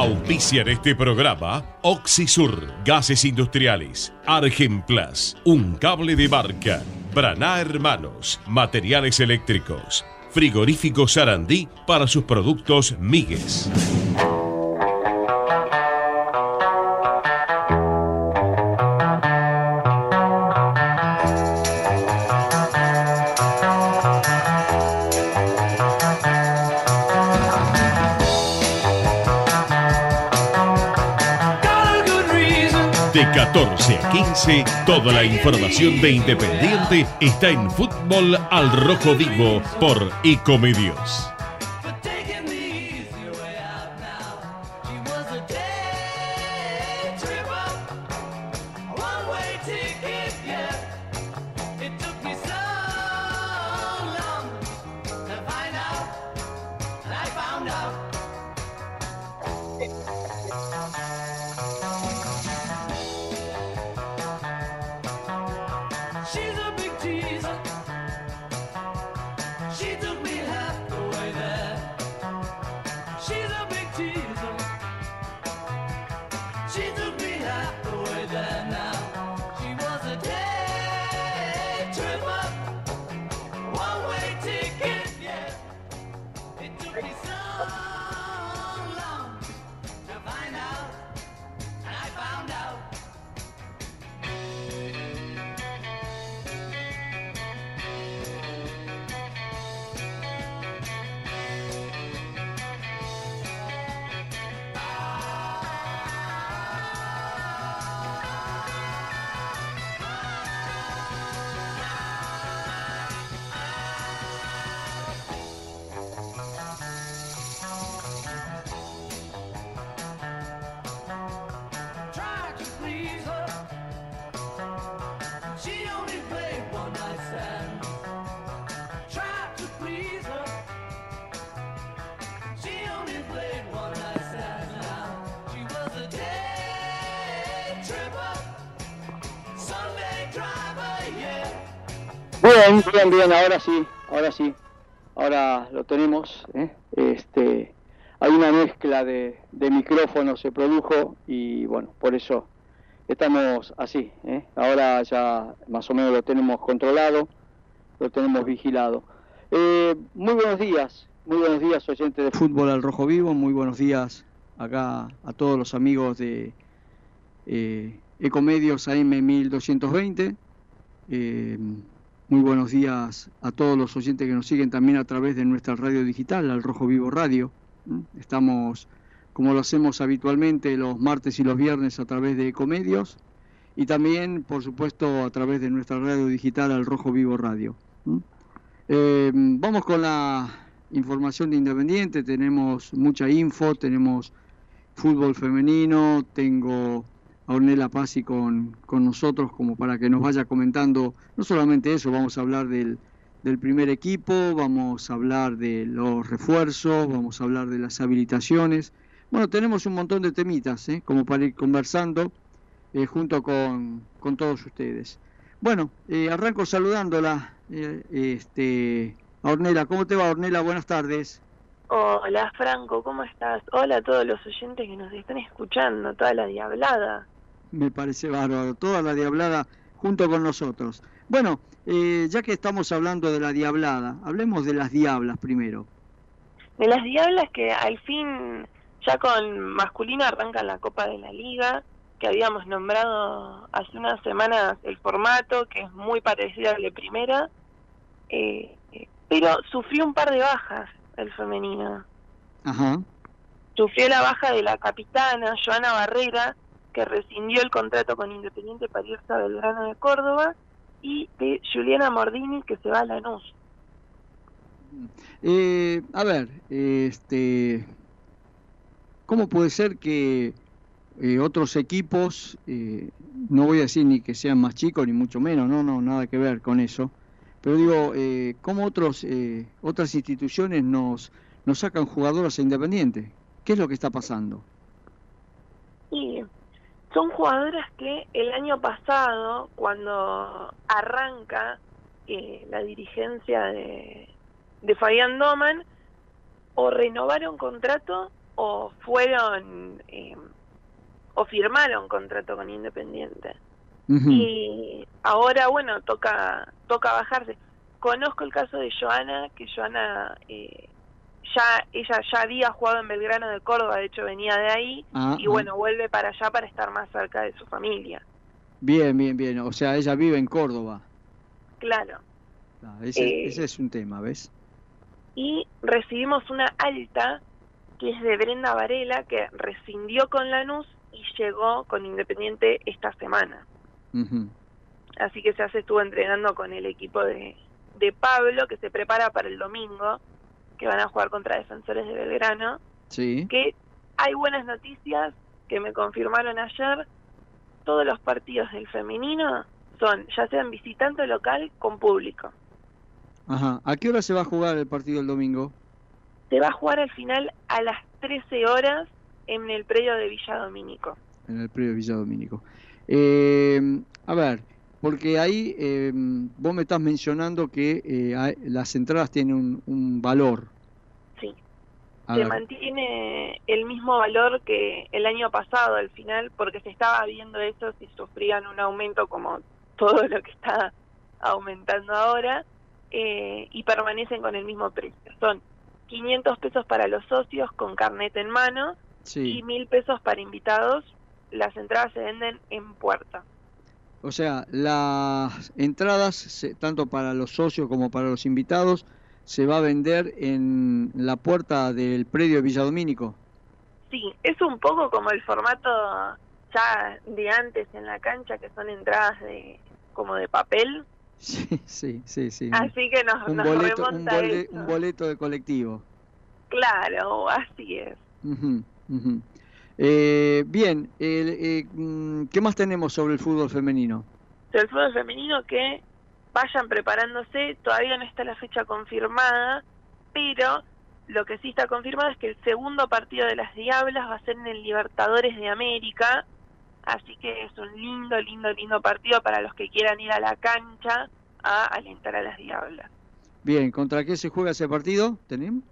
Auspician este programa Oxisur, Gases Industriales, Argenplas, Un Cable de Barca, Braná Hermanos, Materiales Eléctricos, Frigorífico Sarandí para sus productos Migues. 14 a 15, toda la información de Independiente está en Fútbol al Rojo Vivo por Ecomedios. Bien, bien, bien, ahora sí, ahora sí, ahora lo tenemos. ¿eh? Este, hay una mezcla de, de micrófonos se produjo y bueno, por eso estamos así. ¿eh? Ahora ya más o menos lo tenemos controlado, lo tenemos vigilado. Eh, muy buenos días, muy buenos días oyentes de Fútbol al Rojo Vivo, muy buenos días acá a todos los amigos de Ecomedios AM 1220. Muy buenos días a todos los oyentes que nos siguen también a través de nuestra radio digital, al Rojo Vivo Radio. Estamos, como lo hacemos habitualmente, los martes y los viernes a través de Ecomedios y también, por supuesto, a través de nuestra radio digital, al Rojo Vivo Radio. Eh, vamos con la información de Independiente, tenemos mucha info, tenemos fútbol femenino, tengo a Ornella Pazzi con, con nosotros como para que nos vaya comentando, no solamente eso, vamos a hablar del, del primer equipo, vamos a hablar de los refuerzos, vamos a hablar de las habilitaciones. Bueno, tenemos un montón de temitas, ¿eh? como para ir conversando eh, junto con, con todos ustedes. Bueno, eh, arranco saludándola, eh, este, a Ornella. ¿Cómo te va, Ornella? Buenas tardes. Hola Franco, ¿cómo estás? Hola a todos los oyentes que nos están escuchando, toda la diablada. Me parece bárbaro, toda la diablada junto con nosotros. Bueno, eh, ya que estamos hablando de la diablada, hablemos de las diablas primero. De las diablas que al fin ya con masculino arrancan la Copa de la Liga, que habíamos nombrado hace unas semanas el formato, que es muy parecido al de primera, eh, eh, pero sufrió un par de bajas el femenino. Ajá. Sufrió la baja de la capitana Joana Barrera, que rescindió el contrato con Independiente para irse a Belgrano de Córdoba, y de Juliana Mordini, que se va a Lanús. Eh, a ver, este, ¿cómo puede ser que eh, otros equipos, eh, no voy a decir ni que sean más chicos ni mucho menos, no, no, nada que ver con eso, pero digo, eh, ¿cómo otros, eh, otras instituciones nos, nos sacan jugadoras a Independiente? ¿Qué es lo que está pasando? Y son jugadoras que el año pasado, cuando arranca eh, la dirigencia de, de Fabián Doman, o renovaron contrato o fueron eh, o firmaron contrato con Independiente. Y ahora, bueno, toca toca bajarse. Conozco el caso de Joana, que Joana eh, ya ella ya había jugado en Belgrano de Córdoba, de hecho venía de ahí, Ah, y ah. bueno, vuelve para allá para estar más cerca de su familia. Bien, bien, bien. O sea, ella vive en Córdoba. Claro. Ah, ese, Eh. ese es un tema, ¿ves? Y recibimos una alta que es de Brenda Varela, que rescindió con Lanús y llegó con Independiente esta semana. Así que ya se estuvo entrenando con el equipo de, de Pablo, que se prepara para el domingo, que van a jugar contra Defensores de Belgrano. Sí. Que hay buenas noticias que me confirmaron ayer. Todos los partidos del femenino son, ya sean visitante o local, con público. Ajá. ¿A qué hora se va a jugar el partido el domingo? Se va a jugar al final a las 13 horas en el predio de Villa Domínico. En el predio Villa Domínico. Eh, a ver, porque ahí eh, vos me estás mencionando que eh, las entradas tienen un, un valor. Sí. A se ver, mantiene el mismo valor que el año pasado al final, porque se estaba viendo eso si sufrían un aumento como todo lo que está aumentando ahora, eh, y permanecen con el mismo precio. Son 500 pesos para los socios con carnet en mano y sí. 1000 pesos para invitados. Las entradas se venden en puerta. O sea, las entradas, tanto para los socios como para los invitados, se va a vender en la puerta del predio Villa Domínico. Sí, es un poco como el formato ya de antes en la cancha, que son entradas de como de papel. Sí, sí, sí, sí. Así que nos, un nos boleto, un, boleto de colectivo. Claro, así es. Ujú. Eh, bien, el, eh, mm, ¿qué más tenemos sobre el fútbol femenino? Del fútbol femenino que vayan preparándose, todavía no está la fecha confirmada, pero lo que sí está confirmado es que el segundo partido de las Diablas va a ser en el Libertadores de América, así que es un lindo, lindo, lindo partido para los que quieran ir a la cancha a alentar a las Diablas. Bien, ¿contra qué se juega ese partido? ¿Tenemos?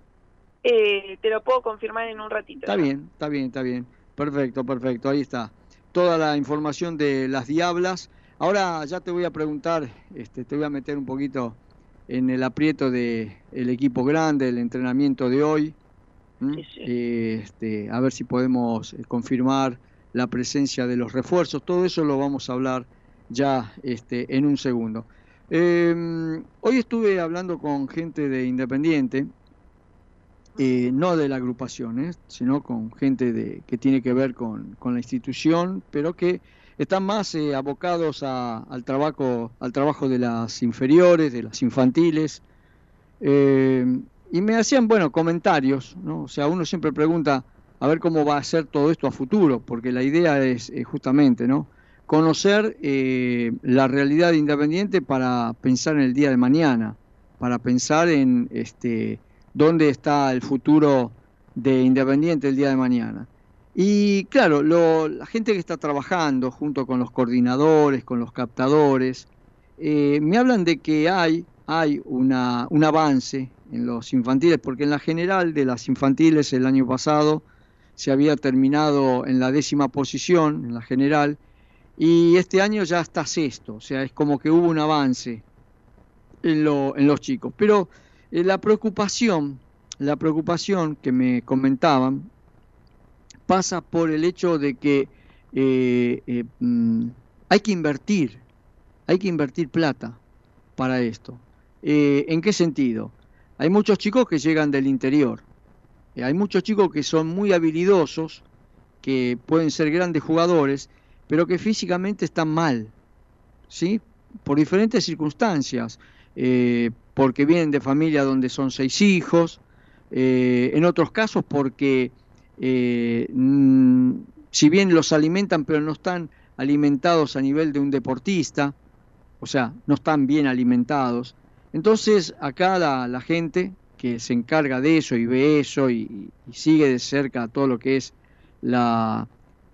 Eh, te lo puedo confirmar en un ratito. Está bien, está bien, está bien. Perfecto, perfecto, ahí está. Toda la información de las diablas. Ahora ya te voy a preguntar, este, te voy a meter un poquito en el aprieto de el equipo grande, el entrenamiento de hoy. Sí, sí. Este, a ver si podemos eh, confirmar la presencia de los refuerzos. Todo eso lo vamos a hablar ya este, en un segundo. Eh, hoy estuve hablando con gente de Independiente, eh, no de la agrupación, ¿eh? sino con gente de, que tiene que ver con, con la institución, pero que están más eh, abocados a- al, trabajo, al trabajo de las inferiores, de las infantiles. Eh, y me hacían, bueno, comentarios, ¿no? O sea, uno siempre pregunta a ver cómo va a ser todo esto a futuro, porque la idea es justamente, ¿no? Conocer la realidad independiente para pensar en el día de mañana, para pensar en este dónde está el futuro de Independiente el día de mañana. Y claro, lo- la gente que está trabajando junto con los coordinadores, con los captadores, eh, me hablan de que hay, hay una, un avance en los infantiles, porque en la general de las infantiles el año pasado se había terminado en la décima posición, en la general, y este año ya está sexto, o sea, es como que hubo un avance en, lo- en los chicos. Pero eh, la preocupación, la preocupación que me comentaban pasa por el hecho de que eh, eh, mm, hay que invertir, hay que invertir plata para esto. ¿En qué sentido? Hay muchos chicos que llegan del interior, hay muchos chicos que son muy habilidosos, que pueden ser grandes jugadores, pero que físicamente están mal, ¿sí? Por diferentes circunstancias, porque vienen de familia donde son seis hijos, eh, en otros casos porque eh, mm, si bien los alimentan pero no están alimentados a nivel de un deportista, o sea, no están bien alimentados. Entonces acá la, gente que se encarga de eso y ve eso y sigue de cerca todo lo que es la,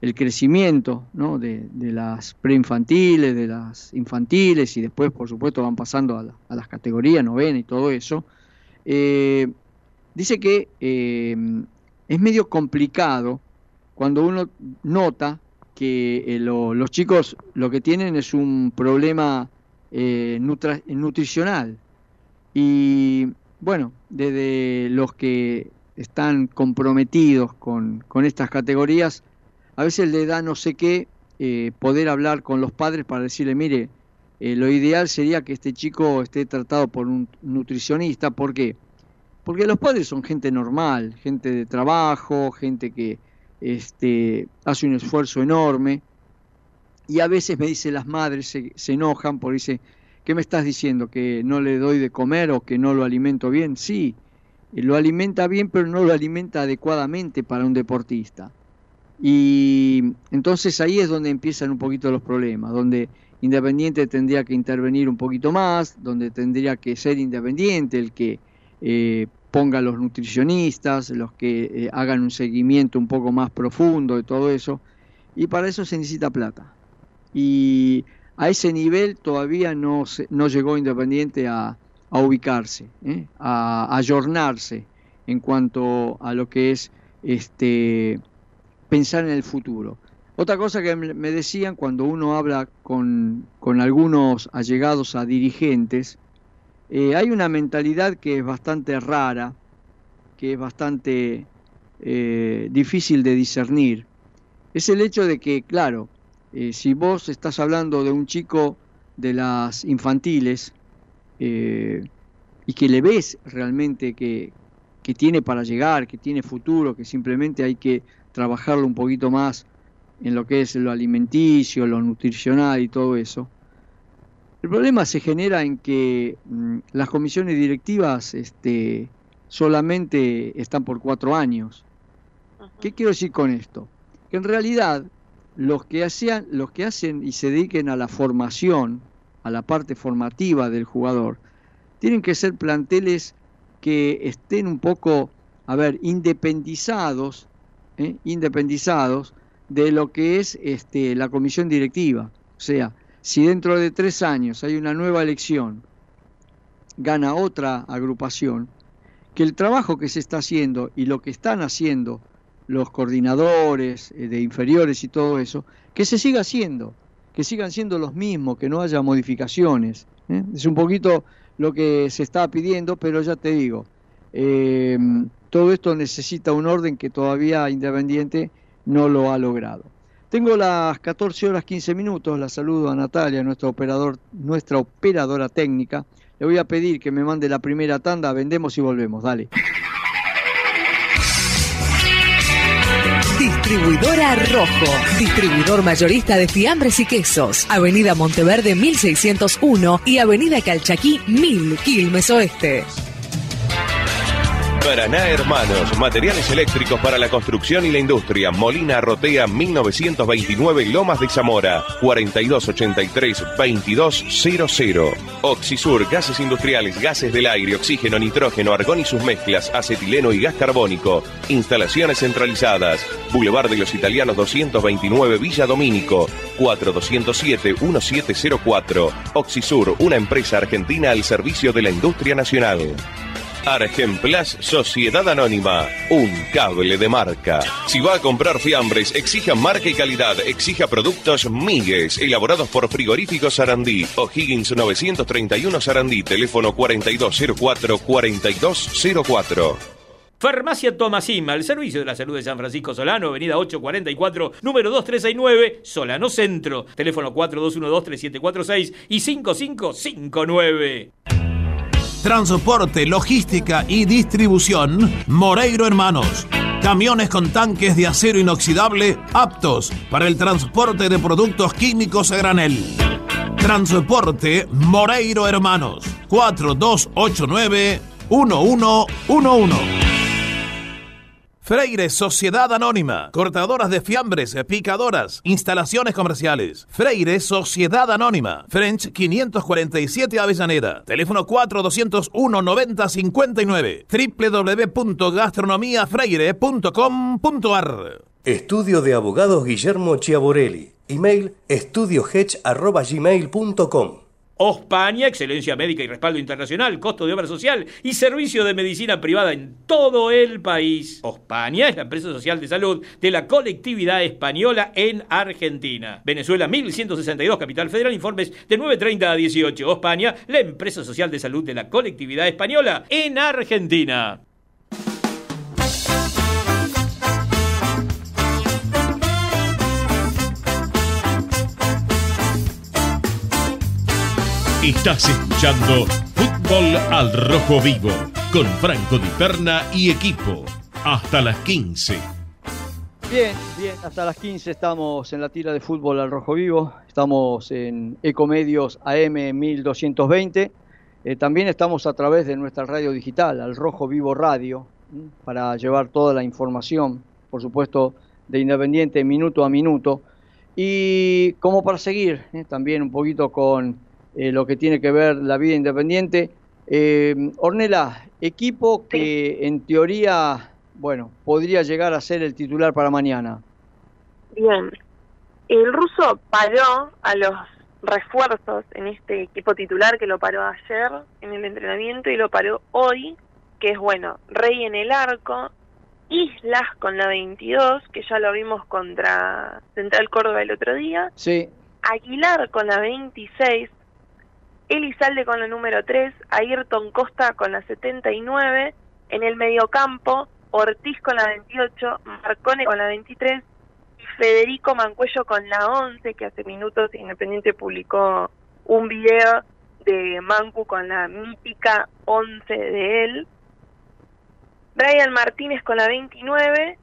el crecimiento ¿no? de, las preinfantiles, de las infantiles y después por supuesto van pasando a, la- a las categorías novena y todo eso, eh, dice que eh, es medio complicado cuando uno nota que eh, lo- los chicos lo que tienen es un problema nutricional. Y bueno, desde los que están comprometidos con, con estas categorías, a veces le da no sé qué eh, poder hablar con los padres para decirle, mire, eh, lo ideal sería que este chico esté tratado por un nutricionista. ¿Por qué? Porque los padres son gente normal, gente de trabajo, gente que este, hace un esfuerzo enorme. Y a veces me dicen las madres, se, se enojan por dice, ¿qué me estás diciendo? ¿Que no le doy de comer o que no lo alimento bien? Sí, lo alimenta bien, pero no lo alimenta adecuadamente para un deportista. Y entonces ahí es donde empiezan un poquito los problemas, donde Independiente tendría que intervenir un poquito más, donde tendría que ser Independiente el que eh, ponga los nutricionistas, los que eh, hagan un seguimiento un poco más profundo de todo eso, y para eso se necesita plata. Y a ese nivel todavía no, no llegó Independiente a, ubicarse, ¿eh? a ayornarse en cuanto a lo que es este pensar en el futuro. Otra cosa que me decían cuando uno habla con, con algunos allegados a dirigentes, eh, hay una mentalidad que es bastante rara, que es bastante eh, difícil de discernir. Es el hecho de que, claro, eh, si vos estás hablando de un chico de las infantiles y que le ves realmente que, que tiene para llegar, que tiene futuro, que simplemente hay que trabajarlo un poquito más en lo que es lo alimenticio, lo nutricional y todo eso. El problema se genera en que mm, las comisiones directivas este, solamente están por cuatro años. ¿Qué quiero decir con esto? Que en realidad los que, hacían, los que hacen y se dediquen a la formación, a la parte formativa del jugador, tienen que ser planteles que estén un poco, a ver, independizados, ¿eh? independizados de lo que es este, la comisión directiva. O sea, si dentro de tres años hay una nueva elección, gana otra agrupación, que el trabajo que se está haciendo y lo que están haciendo los coordinadores eh, de inferiores y todo eso, que se siga haciendo, que sigan siendo los mismos, que no haya modificaciones. ¿eh? Es un poquito lo que se está pidiendo, pero ya te digo, todo esto necesita un orden que todavía Independiente no lo ha logrado. Tengo las 14 horas 15 minutos, la saludo a Natalia, nuestra, operador, nuestra operadora técnica. Le voy a pedir que me mande la primera tanda, vendemos y volvemos, dale. Distribuidora Rojo, distribuidor mayorista de fiambres y quesos. Avenida Monteverde 1601 y Avenida Calchaquí 1000, Quilmes Oeste. Paraná Hermanos, materiales eléctricos para la construcción y la industria. Molina Rotea 1929 Lomas de Zamora 4283-2200. Oxisur, gases industriales, gases del aire, oxígeno, nitrógeno, argón y sus mezclas, acetileno y gas carbónico. Instalaciones centralizadas. Boulevard de los Italianos 229 Villa Domínico 4207-1704. Oxisur, una empresa argentina al servicio de la industria nacional. Argenplas Sociedad Anónima, un cable de marca. Si va a comprar fiambres, exija marca y calidad, exija productos Migues, elaborados por Frigoríficos Sarandí, O'Higgins 931 Sarandí, teléfono 4204-4204. Farmacia Tomasima, el servicio de la salud de San Francisco Solano, avenida 844, número 2369, Solano Centro, teléfono 4212-3746 y 5559. Transporte, logística y distribución, Moreiro Hermanos. Camiones con tanques de acero inoxidable aptos para el transporte de productos químicos a granel. Transporte Moreiro Hermanos. 4289-1111. Freire Sociedad Anónima. Cortadoras de fiambres, picadoras, instalaciones comerciales. Freire Sociedad Anónima. French 547 Avellaneda. Teléfono 4201-9059. www.gastronomiafreire.com.ar Estudio de Abogados Guillermo Chiaborelli. Email estudiohedge.gmail.com Ospaña, excelencia médica y respaldo internacional, costo de obra social y servicio de medicina privada en todo el país. Ospaña es la empresa social de salud de la colectividad española en Argentina. Venezuela 1162, Capital Federal, informes de 9.30 a 18. Ospaña, la empresa social de salud de la colectividad española en Argentina. Estás escuchando Fútbol al Rojo Vivo con Franco Di Perna y equipo. Hasta las 15. Bien, bien, hasta las 15 estamos en la tira de fútbol al rojo vivo, estamos en Ecomedios AM 1220, Eh, también estamos a través de nuestra radio digital, al rojo vivo radio, para llevar toda la información, por supuesto, de Independiente minuto a minuto, y como para seguir ¿eh? también un poquito con eh, lo que tiene que ver la vida independiente. Eh, Ornela, equipo que en teoría, bueno, podría llegar a ser el titular para mañana. Bien. El ruso paró a los refuerzos en este equipo titular que lo paró ayer en el entrenamiento y lo paró hoy, que es bueno, Rey en el arco, Islas con la 22, que ya lo vimos contra Central Córdoba el otro día, Sí, Aguilar con la 26, Elizalde con la número 3, Ayrton Costa con la 79, en el mediocampo, Ortiz con la 28, Marcone con la 23 y Federico Mancuello con la 11, que hace minutos Independiente publicó un video de Mancu con la mítica 11 de él. Brian Martínez con la 29,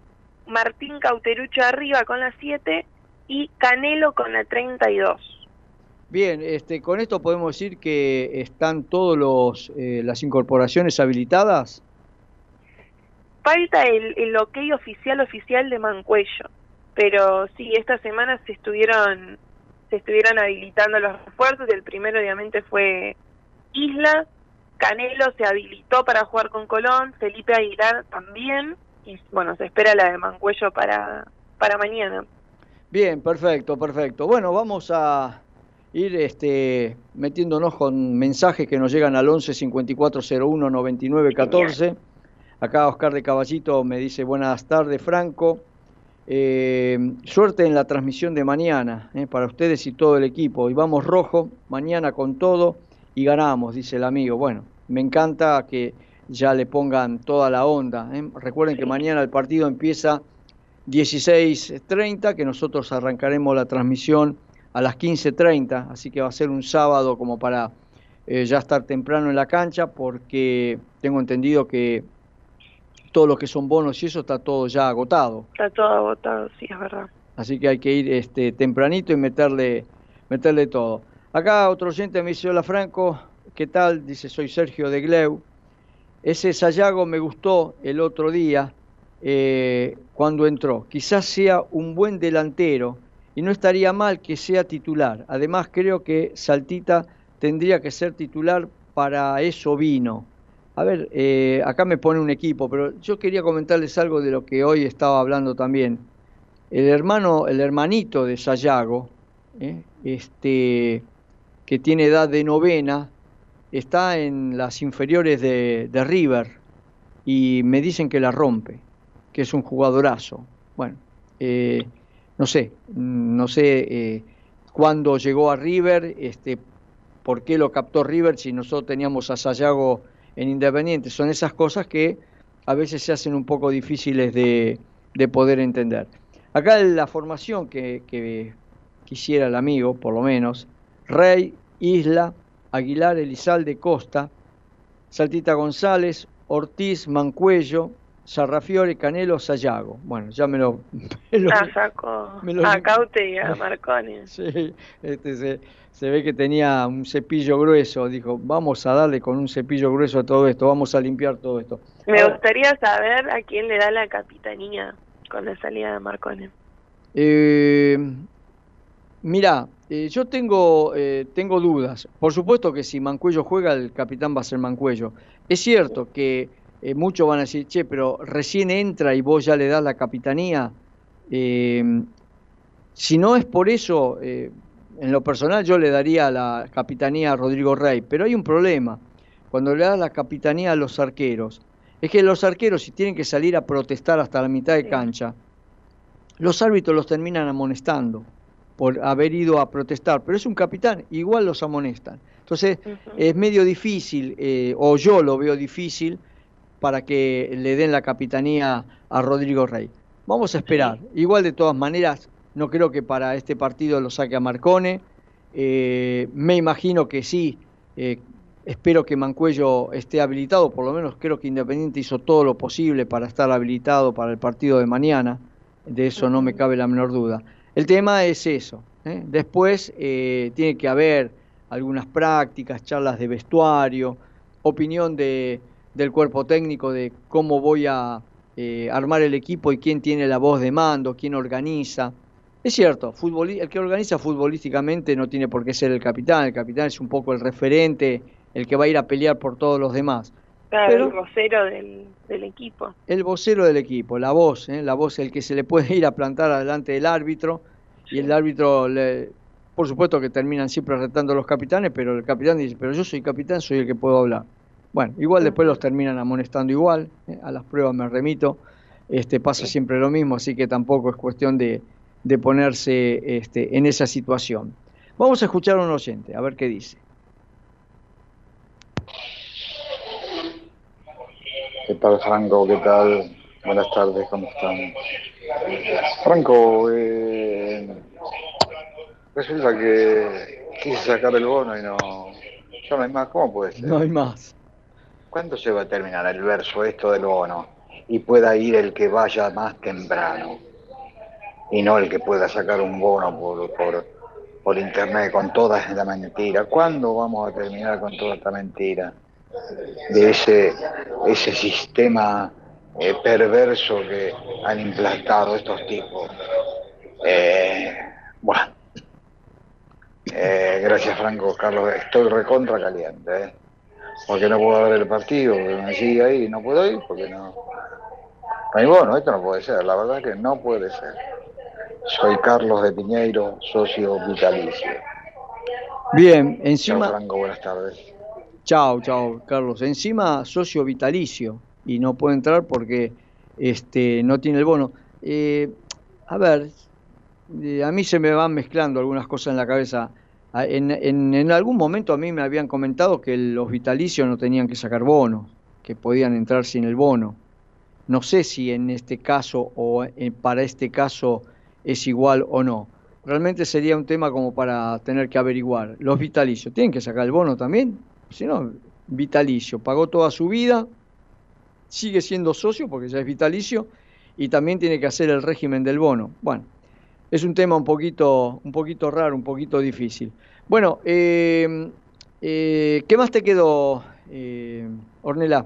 Martín Cauterucho arriba con la 7 y Canelo con la 32. Bien, este, con esto podemos decir que están todos los eh, las incorporaciones habilitadas. Falta el, el ok oficial oficial de Mancuello, pero sí, esta semana se estuvieron se estuvieron habilitando los refuerzos. El primero obviamente fue Isla, Canelo se habilitó para jugar con Colón, Felipe Aguilar también y bueno, se espera la de Mancuello para para mañana. Bien, perfecto, perfecto. Bueno, vamos a ir este, metiéndonos con mensajes que nos llegan al 11 54 01 99 14. Acá Oscar de Caballito me dice buenas tardes, Franco. Eh, suerte en la transmisión de mañana eh, para ustedes y todo el equipo. Y vamos rojo, mañana con todo y ganamos, dice el amigo. Bueno, me encanta que ya le pongan toda la onda. eh. Recuerden que mañana el partido empieza 16.30, que nosotros arrancaremos la transmisión a las 15.30, así que va a ser un sábado como para eh, ya estar temprano en la cancha, porque tengo entendido que todo lo que son bonos y eso está todo ya agotado. Está todo agotado, sí, es verdad. Así que hay que ir este, tempranito y meterle, meterle todo. Acá otro oyente me dice, hola Franco, ¿qué tal? Dice, soy Sergio de Gleu. Ese Sayago me gustó el otro día eh, cuando entró. Quizás sea un buen delantero y no estaría mal que sea titular. Además creo que Saltita tendría que ser titular, para eso vino. A ver, eh, acá me pone un equipo, pero yo quería comentarles algo de lo que hoy estaba hablando también. El hermano, el hermanito de Sayago, ¿eh? este, que tiene edad de novena, está en las inferiores de, de River y me dicen que la rompe, que es un jugadorazo. Bueno, eh, no sé, no sé eh, cuándo llegó a River, este, por qué lo captó River si nosotros teníamos a Sayago en Independiente. Son esas cosas que a veces se hacen un poco difíciles de, de poder entender. Acá la formación que, que quisiera el amigo, por lo menos, Rey, Isla, Aguilar, Elizalde, Costa, Saltita González, Ortiz, Mancuello, Sarrafiore, Canelo, Sayago. Bueno, ya me lo... me lo- Ah, sacó me lo- a Caute y a Marconi. Sí, este se, se ve que tenía un cepillo grueso. Dijo, vamos a darle con un cepillo grueso a todo esto, vamos a limpiar todo esto. Me Ahora, gustaría saber a quién le da la capitanía con la salida de Marconi. eh, mira, eh, yo tengo, eh, tengo dudas. Por supuesto que si Mancuello juega, el capitán va a ser Mancuello. Es cierto que eh, muchos van a decir, che, pero recién entra y vos ya le das la capitanía. Eh, si no es por eso, eh, en lo personal yo le daría la capitanía a Rodrigo Rey, pero hay un problema. Cuando le das la capitanía a los arqueros, es que los arqueros si tienen que salir a protestar hasta la mitad de cancha, los árbitros los terminan amonestando por haber ido a protestar, pero es un capitán, igual los amonestan. Entonces es medio difícil, eh, o yo lo veo difícil, para que le den la capitanía a Rodrigo Rey. Vamos a esperar. Igual de todas maneras, no creo que para este partido lo saque a Marcone. Eh, me imagino que sí. eh, espero que Mancuello esté habilitado. Por lo menos creo que Independiente hizo todo lo posible para estar habilitado para el partido de mañana. De eso no me cabe la menor duda. El tema es eso. ¿eh? Después tiene que haber algunas prácticas, charlas de vestuario, opinión de, del cuerpo técnico de cómo voy a eh, armar el equipo y quién tiene la voz de mando, quién organiza. Es cierto, el que organiza futbolísticamente no tiene por qué ser el capitán, el capitán es un poco el referente, el que va a ir a pelear por todos los demás. Claro, Pero- el vocero del, del equipo. El vocero del equipo, la voz, ¿eh? la voz, el que se le puede ir a plantar delante del árbitro y el árbitro, le- por supuesto que terminan siempre retando a los capitanes, pero el capitán dice, pero yo soy capitán, soy el que puedo hablar. Bueno, igual después los terminan amonestando igual, ¿eh? a las pruebas me remito, este, pasa siempre lo mismo, así que tampoco es cuestión de, de ponerse este, en esa situación. Vamos a escuchar a un oyente, a ver qué dice. ¿Qué tal, Franco? ¿Qué tal? Buenas tardes, ¿cómo están? Franco, eh, resulta que quise sacar el bono y no, ya no hay más. ¿Cómo puede ser? No hay más. ¿Cuándo se va a terminar el verso esto del bono? Y pueda ir el que vaya más temprano. Y no el que pueda sacar un bono por, por, por internet con toda esta mentira. ¿Cuándo vamos a terminar con toda esta mentira? De ese, ese sistema eh, perverso que han implantado estos tipos. Eh, bueno. Eh, gracias Franco, Carlos. Estoy recontra caliente. Porque no puedo ver el partido, porque me sigue ahí, no puedo ir porque no. No hay bono, esto no puede ser, la verdad que no puede ser. Soy Carlos de Piñeiro, socio vitalicio. Bien, encima... Franco, buenas tardes. Chao, chao, Carlos. Encima, socio vitalicio y no puede entrar porque este, no tiene el bono. Eh, a ver, eh, a mí se me van mezclando algunas cosas en la cabeza. A- En, en- algún momento a mí me habían comentado que los vitalicios no tenían que sacar bonos, que podían entrar sin el bono. No sé si en este caso o eh, para este caso es igual o no. Realmente sería un tema como para tener que averiguar. Los vitalicios, ¿tienen que sacar el bono también? Si no, vitalicio, pagó toda su vida, sigue siendo socio porque ya es vitalicio y también tiene que hacer el régimen del bono. Bueno, es un tema un poquito, un poquito raro, un poquito difícil. Bueno, eh, eh, ¿qué más te quedó, eh, Ornela?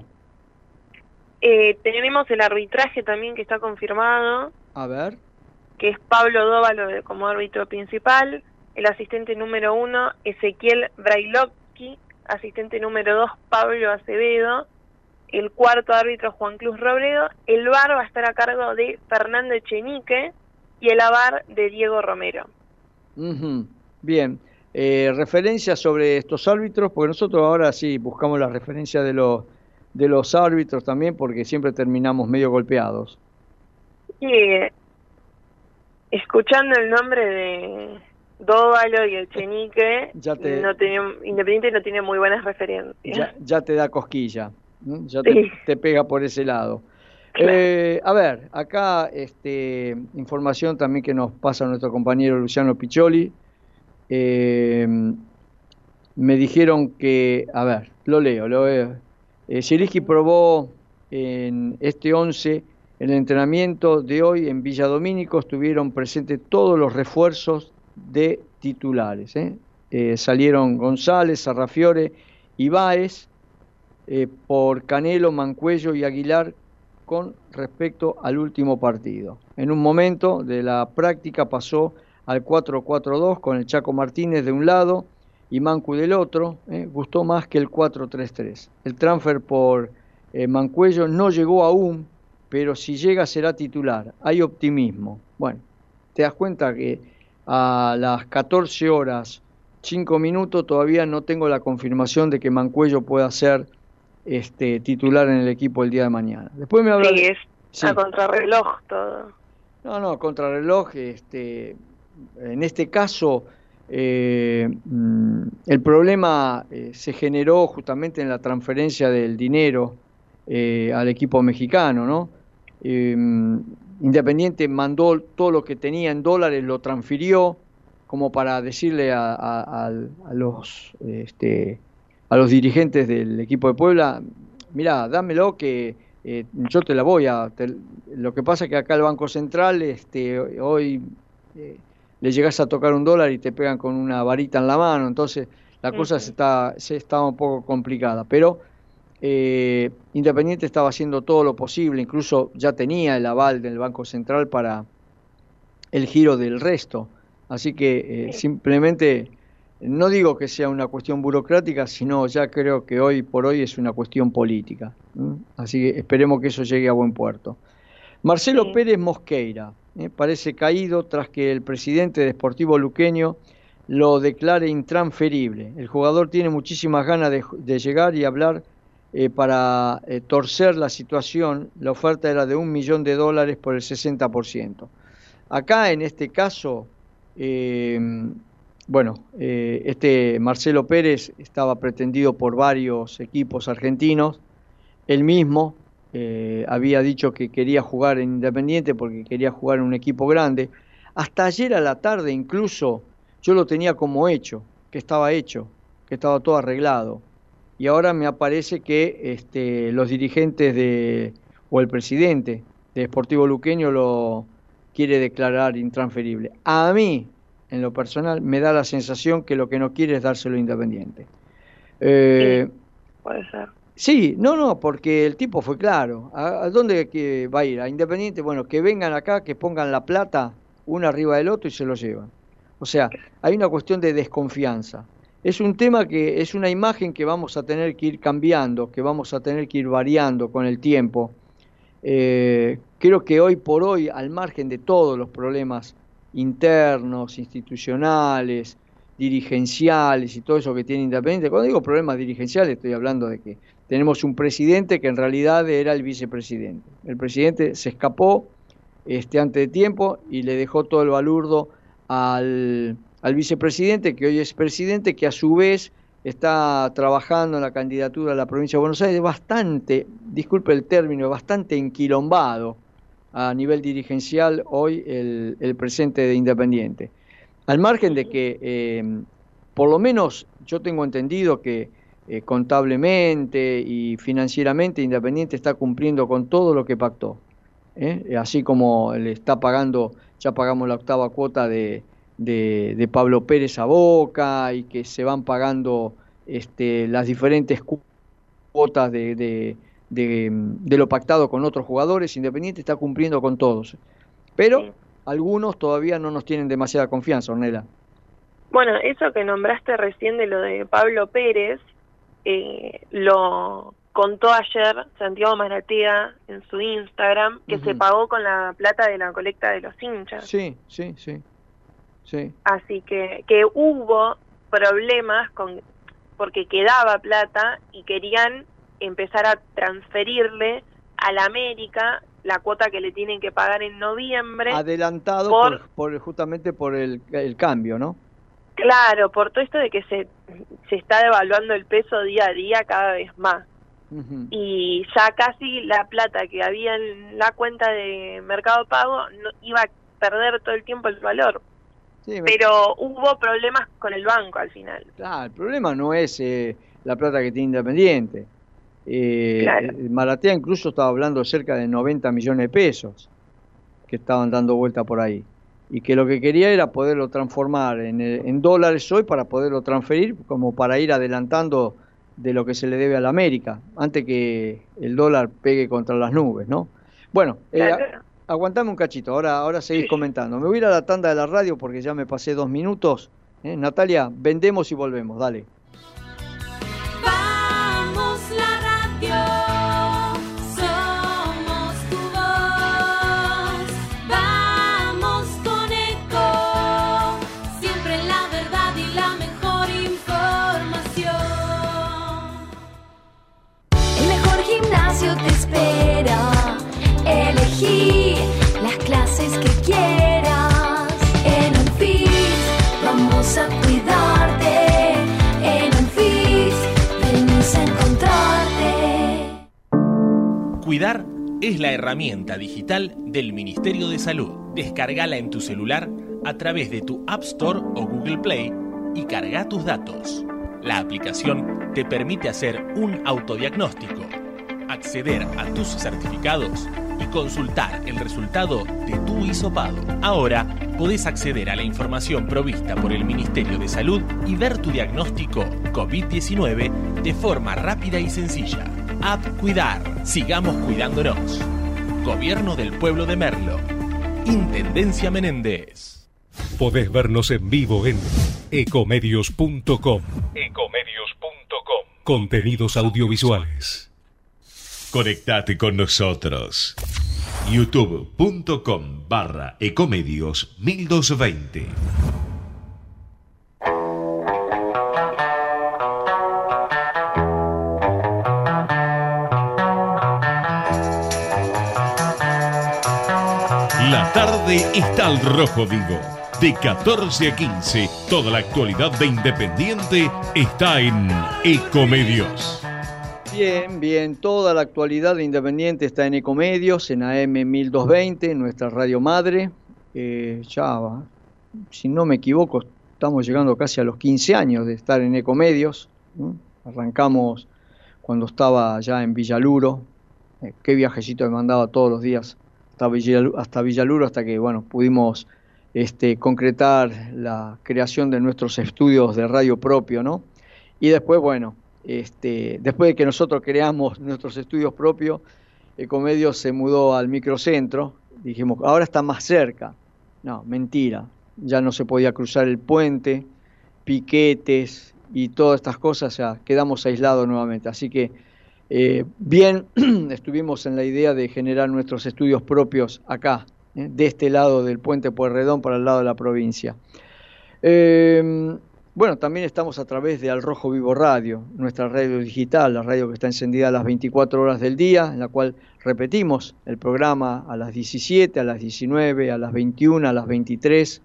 Eh, tenemos el arbitraje también que está confirmado, A ver. que es Pablo Dóvalo como árbitro principal, el asistente número uno, Ezequiel Brailovsky, asistente número dos, Pablo Acevedo, el cuarto árbitro, Juan Cruz Robredo, el VAR va a estar a cargo de Fernando Echenique y el AVAR de Diego Romero. Bien. Eh, referencias sobre estos árbitros, porque nosotros ahora sí buscamos las referencias de los, de los árbitros también, porque siempre terminamos medio golpeados. Y eh, escuchando el nombre de Dóvalo y Echenique, Ya te- no tenía, Independiente no tiene muy buenas referencias. ya, ya te da cosquilla, ¿no? ya te, Sí. te pega por ese lado. Eh, a ver, acá este, información también que nos pasa nuestro compañero Luciano Picholi. Eh, me dijeron que, a ver, lo leo, lo leo. Eh, probó en este 11, en el entrenamiento de hoy en Villa Domínico, estuvieron presentes todos los refuerzos de titulares. ¿eh? Salieron González, Sarrafiore y Báez eh, por Canelo, Mancuello y Aguilar con respecto al último partido. En un momento de la práctica pasó al 4-4-2 con el Chaco Martínez de un lado y Mancu del otro, eh, gustó más que el 4-3-3. El transfer por eh, Mancuello no llegó aún, pero si llega será titular. Hay optimismo. Bueno, te das cuenta que a las 14 horas 5 minutos todavía no tengo la confirmación de que Mancuello pueda ser este, titular en el equipo el día de mañana. Después me habla Sí, es Sí. a contrarreloj todo. No, no, contrarreloj, este, en este caso eh, mm, el problema eh, se generó justamente en la transferencia del dinero eh, al equipo mexicano, ¿no? Mm, Independiente mandó todo lo que tenía en dólares, lo transfirió como para decirle a, a- a los este, a los dirigentes del equipo de Puebla, mira, dámelo que eh, yo te la voy a... te- lo que pasa es que acá el Banco Central, este, hoy eh, le llegas a tocar un dólar y te pegan con una varita en la mano, entonces la cosa se está, se está un poco complicada, pero eh, Independiente estaba haciendo todo lo posible, incluso ya tenía el aval del Banco Central para el giro del resto, así que eh, simplemente no digo que sea una cuestión burocrática, sino ya creo que hoy por hoy es una cuestión política. Así que esperemos que eso llegue a buen puerto. Marcelo Sí. Pérez Mosqueira ¿eh? parece caído tras que el presidente de Sportivo Luqueño lo declare intransferible. El jugador tiene muchísimas ganas de, de llegar y hablar eh, para eh, torcer la situación. La oferta era de un millón de dólares por el 60%. Acá en este caso, bueno, eh, este Marcelo Pérez estaba pretendido por varios equipos argentinos. Él mismo eh, había dicho que quería jugar en Independiente porque quería jugar en un equipo grande. Hasta ayer a la tarde incluso yo lo tenía como hecho, que estaba hecho, que estaba todo arreglado. Y ahora me aparece que este, los dirigentes de, o el presidente de Sportivo Luqueño lo quiere declarar intransferible. A mí, en lo personal, me da la sensación que lo que no quiere es dárselo Independiente. Eh, Puede ser. Sí, no, no, porque el tipo fue claro. ¿A, a dónde que va a ir? ¿A Independiente? Bueno, que vengan acá, que pongan la plata uno arriba del otro y se lo llevan. O sea, hay una cuestión de desconfianza. Es un tema que es una imagen que vamos a tener que ir cambiando, que vamos a tener que ir variando con el tiempo. Eh, creo que hoy por hoy, al margen de todos los problemas internos, institucionales, dirigenciales y todo eso que tiene Independiente, cuando digo problemas dirigenciales estoy hablando de que tenemos un presidente que en realidad era el vicepresidente. El presidente se escapó este, antes de tiempo y le dejó todo el balurdo al, al vicepresidente, que hoy es presidente, que a su vez está trabajando en la candidatura a la provincia de Buenos Aires, bastante, disculpe el término, bastante enquilombado a nivel dirigencial hoy el, el presente de Independiente. Al margen de que, eh, por lo menos yo tengo entendido que eh, contablemente y financieramente Independiente está cumpliendo con todo lo que pactó. ¿eh? Así como le está pagando, ya pagamos la octava cuota de, de, Pablo Pérez a Boca y que se van pagando este, las diferentes cu- cuotas de, de, de, de lo pactado con otros jugadores. Independiente está cumpliendo con todos. Pero Sí. algunos todavía no nos tienen demasiada confianza, Ornela. Bueno, eso que nombraste recién de lo de Pablo Pérez, eh, lo contó ayer Santiago Maratea en su Instagram, que se pagó con la plata de la colecta de los hinchas. Sí, sí, sí. Sí. Así que, que hubo problemas con porque quedaba plata y querían empezar a transferirle a la América la cuota que le tienen que pagar en noviembre. Adelantado por- por, por- justamente por el, el cambio, ¿no? Claro, por todo esto de que se, se está devaluando el peso día a día cada vez más. Y ya casi la plata que había en la cuenta de Mercado Pago no, iba a perder todo el tiempo el valor. Sí, me- Pero hubo problemas con el banco al final. Claro, el problema no es eh, la plata que tiene Independiente. Eh, Claro. Maratea incluso estaba hablando cerca de 90 millones de pesos que estaban dando vuelta por ahí. Y que lo que quería era poderlo transformar en, eh, en dólares hoy para poderlo transferir, como para ir adelantando de lo que se le debe a la América, antes que el dólar pegue contra las nubes, ¿no? Bueno, eh, Claro. aguantame un cachito, ahora, ahora seguís comentando. Me voy a ir a la tanda de la radio porque ya me pasé dos minutos. ¿eh? Natalia, vendemos y volvemos, dale. Cuidar es la herramienta digital del Ministerio de Salud. Descargala en tu celular a través de tu App Store o Google Play y carga tus datos. La aplicación te permite hacer un autodiagnóstico, acceder a tus certificados y consultar el resultado de tu hisopado. Ahora podés acceder a la información provista por el Ministerio de Salud y ver tu diagnóstico COVID-19 de forma rápida y sencilla. App Cuidar. Sigamos cuidándonos. Gobierno del Pueblo de Merlo. Intendencia Menéndez. Podés vernos en vivo en ecomedios.com. Ecomedios.com. Contenidos audiovisuales. Conectate con nosotros. youtube.com barra ecomedios 1220. La tarde está al rojo vivo. De 14 a 15, toda la actualidad de Independiente está en Ecomedios. Bien, bien, toda la actualidad de Independiente está en Ecomedios, en AM 1220, nuestra radio madre. Eh, ya, si no me equivoco, estamos llegando casi a los 15 años de estar en Ecomedios. Arrancamos cuando estaba ya en Villaluro. Eh, qué viajecito me mandaba todos los días hasta Villaluro, hasta hasta que bueno, pudimos este, concretar la creación de nuestros estudios de radio propio, ¿no? Y después, bueno, este, después de que nosotros creamos nuestros estudios propios, Ecomedios se mudó al microcentro, dijimos, ahora está más cerca. No, mentira, ya no se podía cruzar el puente, piquetes y todas estas cosas, o sea, quedamos aislados nuevamente. Así que eh, bien, estuvimos en la idea de generar nuestros estudios propios acá, ¿eh? de este lado del puente Pueyrredón para el lado de la provincia. Eh, bueno, también estamos a través de Al Rojo Vivo Radio, nuestra radio digital, la radio que está encendida a las 24 horas del día, en la cual repetimos el programa a las 17, a las 19, a las 21, a las 23.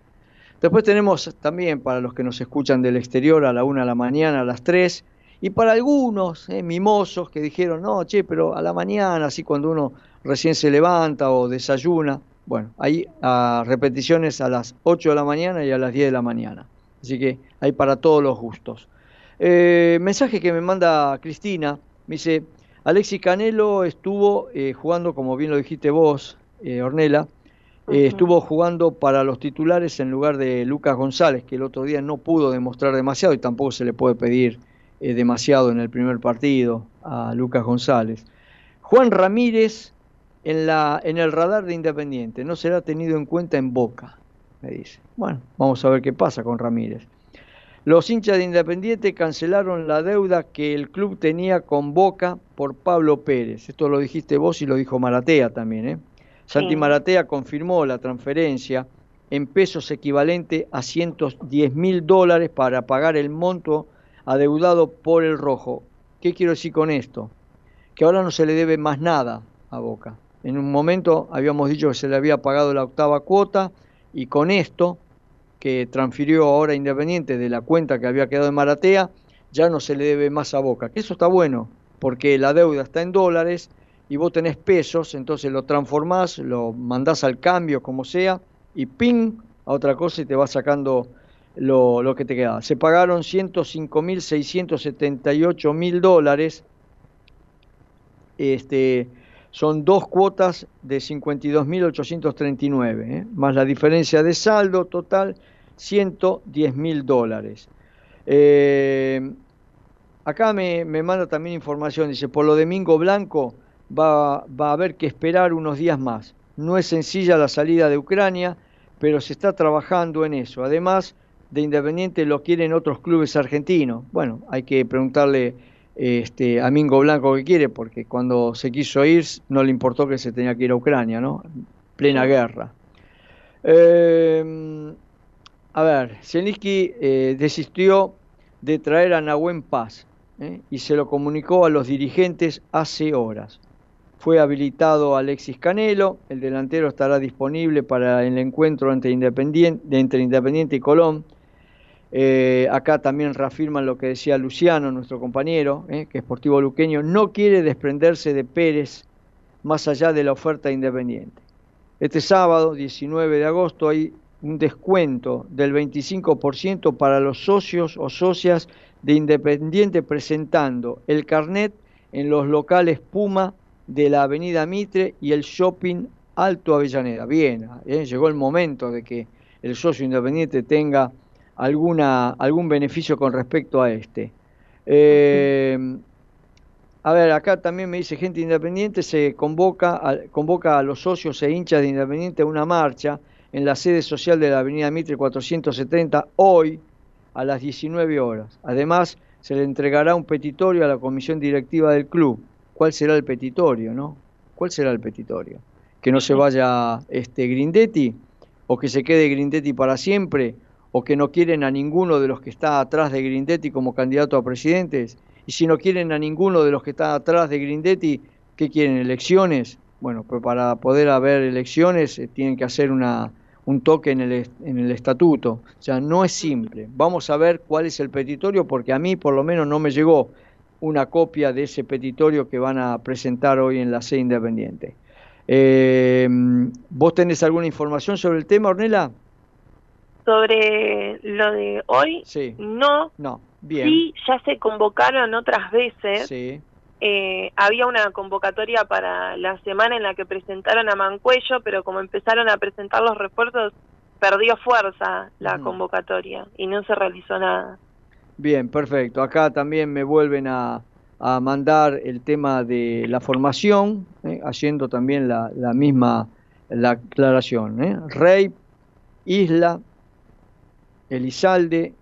Después tenemos también para los que nos escuchan del exterior a la 1 de la mañana, a las 3. Y para algunos eh, mimosos que dijeron, no, che, pero a la mañana, así cuando uno recién se levanta o desayuna, bueno, hay a repeticiones a las 8 de la mañana y a las 10 de la mañana. Así que hay para todos los gustos. Eh, mensaje que me manda Cristina, me dice, Alexis Canelo estuvo eh, jugando, como bien lo dijiste vos, Ornela, estuvo jugando para los titulares en lugar de Lucas González, que el otro día no pudo demostrar demasiado y tampoco se le puede pedir eh, demasiado en el primer partido a Lucas González. Juan Ramírez en, la, en el radar de Independiente, no será tenido en cuenta en Boca, me dice. Bueno, vamos a ver qué pasa con Ramírez. Los hinchas de Independiente cancelaron la deuda que el club tenía con Boca por Pablo Pérez. Esto lo dijiste vos y lo dijo Maratea también. ¿eh? Santi Sí. Maratea confirmó la transferencia en pesos equivalente a 110 mil dólares para pagar el monto adeudado por el Rojo. ¿Qué quiero decir con esto? Que ahora no se le debe más nada a Boca. En un momento habíamos dicho que se le había pagado la octava cuota y con esto, que transfirió ahora Independiente de la cuenta que había quedado en Maratea, ya no se le debe más a Boca. Que eso está bueno, porque la deuda está en dólares y vos tenés pesos, entonces lo transformás, lo mandás al cambio, como sea, y ping, a otra cosa y te va sacando lo, que te queda. Se pagaron 105.678 mil dólares. Este, son dos cuotas de 52.839, ¿eh? más la diferencia de saldo total, 110 mil dólares. Eh, acá me, me manda también información, dice, por lo de Mingo Blanco va, va a haber que esperar unos días más. No es sencilla la salida de Ucrania, pero se está trabajando en eso. Además, de Independiente lo quieren otros clubes argentinos. Bueno, hay que preguntarle este, a Mingo Blanco qué quiere, porque cuando se quiso ir no le importó que se tenía que ir a Ucrania, ¿no? Plena guerra. Eh, a ver, Zelensky eh, desistió de traer a Nahuen Paz ¿eh? y se lo comunicó a los dirigentes hace horas. Fue habilitado Alexis Canelo, el delantero estará disponible para el encuentro entre Independiente, entre Independiente y Colón. Eh, acá también reafirman lo que decía Luciano, nuestro compañero, eh, que Sportivo Luqueño no quiere desprenderse de Pérez más allá de la oferta independiente. Este sábado, 19 de agosto, hay un descuento del 25% para los socios o socias de Independiente presentando el carnet en los locales Puma de la Avenida Mitre y el Shopping Alto Avellaneda. Bien, eh, llegó el momento de que el socio independiente tenga alguna, algún beneficio con respecto a este. Eh, a ver, acá también me dice gente independiente, se convoca a, convoca a los socios e hinchas de Independiente a una marcha en la sede social de la Avenida Mitre 470 hoy a las 19 horas. Además, se le entregará un petitorio a la comisión directiva del club. ¿Cuál será el petitorio, no? ¿Cuál será el petitorio? ¿Que no se vaya este Grindetti? ¿O que se quede Grindetti para siempre? ¿O que no quieren a ninguno de los que está atrás de Grindetti como candidato a presidentes? Y si no quieren a ninguno de los que está atrás de Grindetti, ¿qué quieren? ¿Elecciones? Bueno, pues para poder haber elecciones eh, tienen que hacer una, un toque en el, est- en el estatuto. O sea, no es simple. Vamos a ver cuál es el petitorio, porque a mí por lo menos no me llegó una copia de ese petitorio que van a presentar hoy en la sede independiente. Eh, ¿Vos tenés alguna información sobre el tema, Ornela? Sobre lo de hoy, Sí. no. No, bien. Sí, ya se convocaron otras veces. Sí. Eh, había una convocatoria para la semana en la que presentaron a Mancuello, pero como empezaron a presentar los refuerzos, perdió fuerza la Ujú. convocatoria y no se realizó nada. Bien, perfecto. Acá también me vuelven a, a mandar el tema de la formación, ¿eh? haciendo también la, la misma la aclaración. ¿eh? Rey, Isla, Elizalde,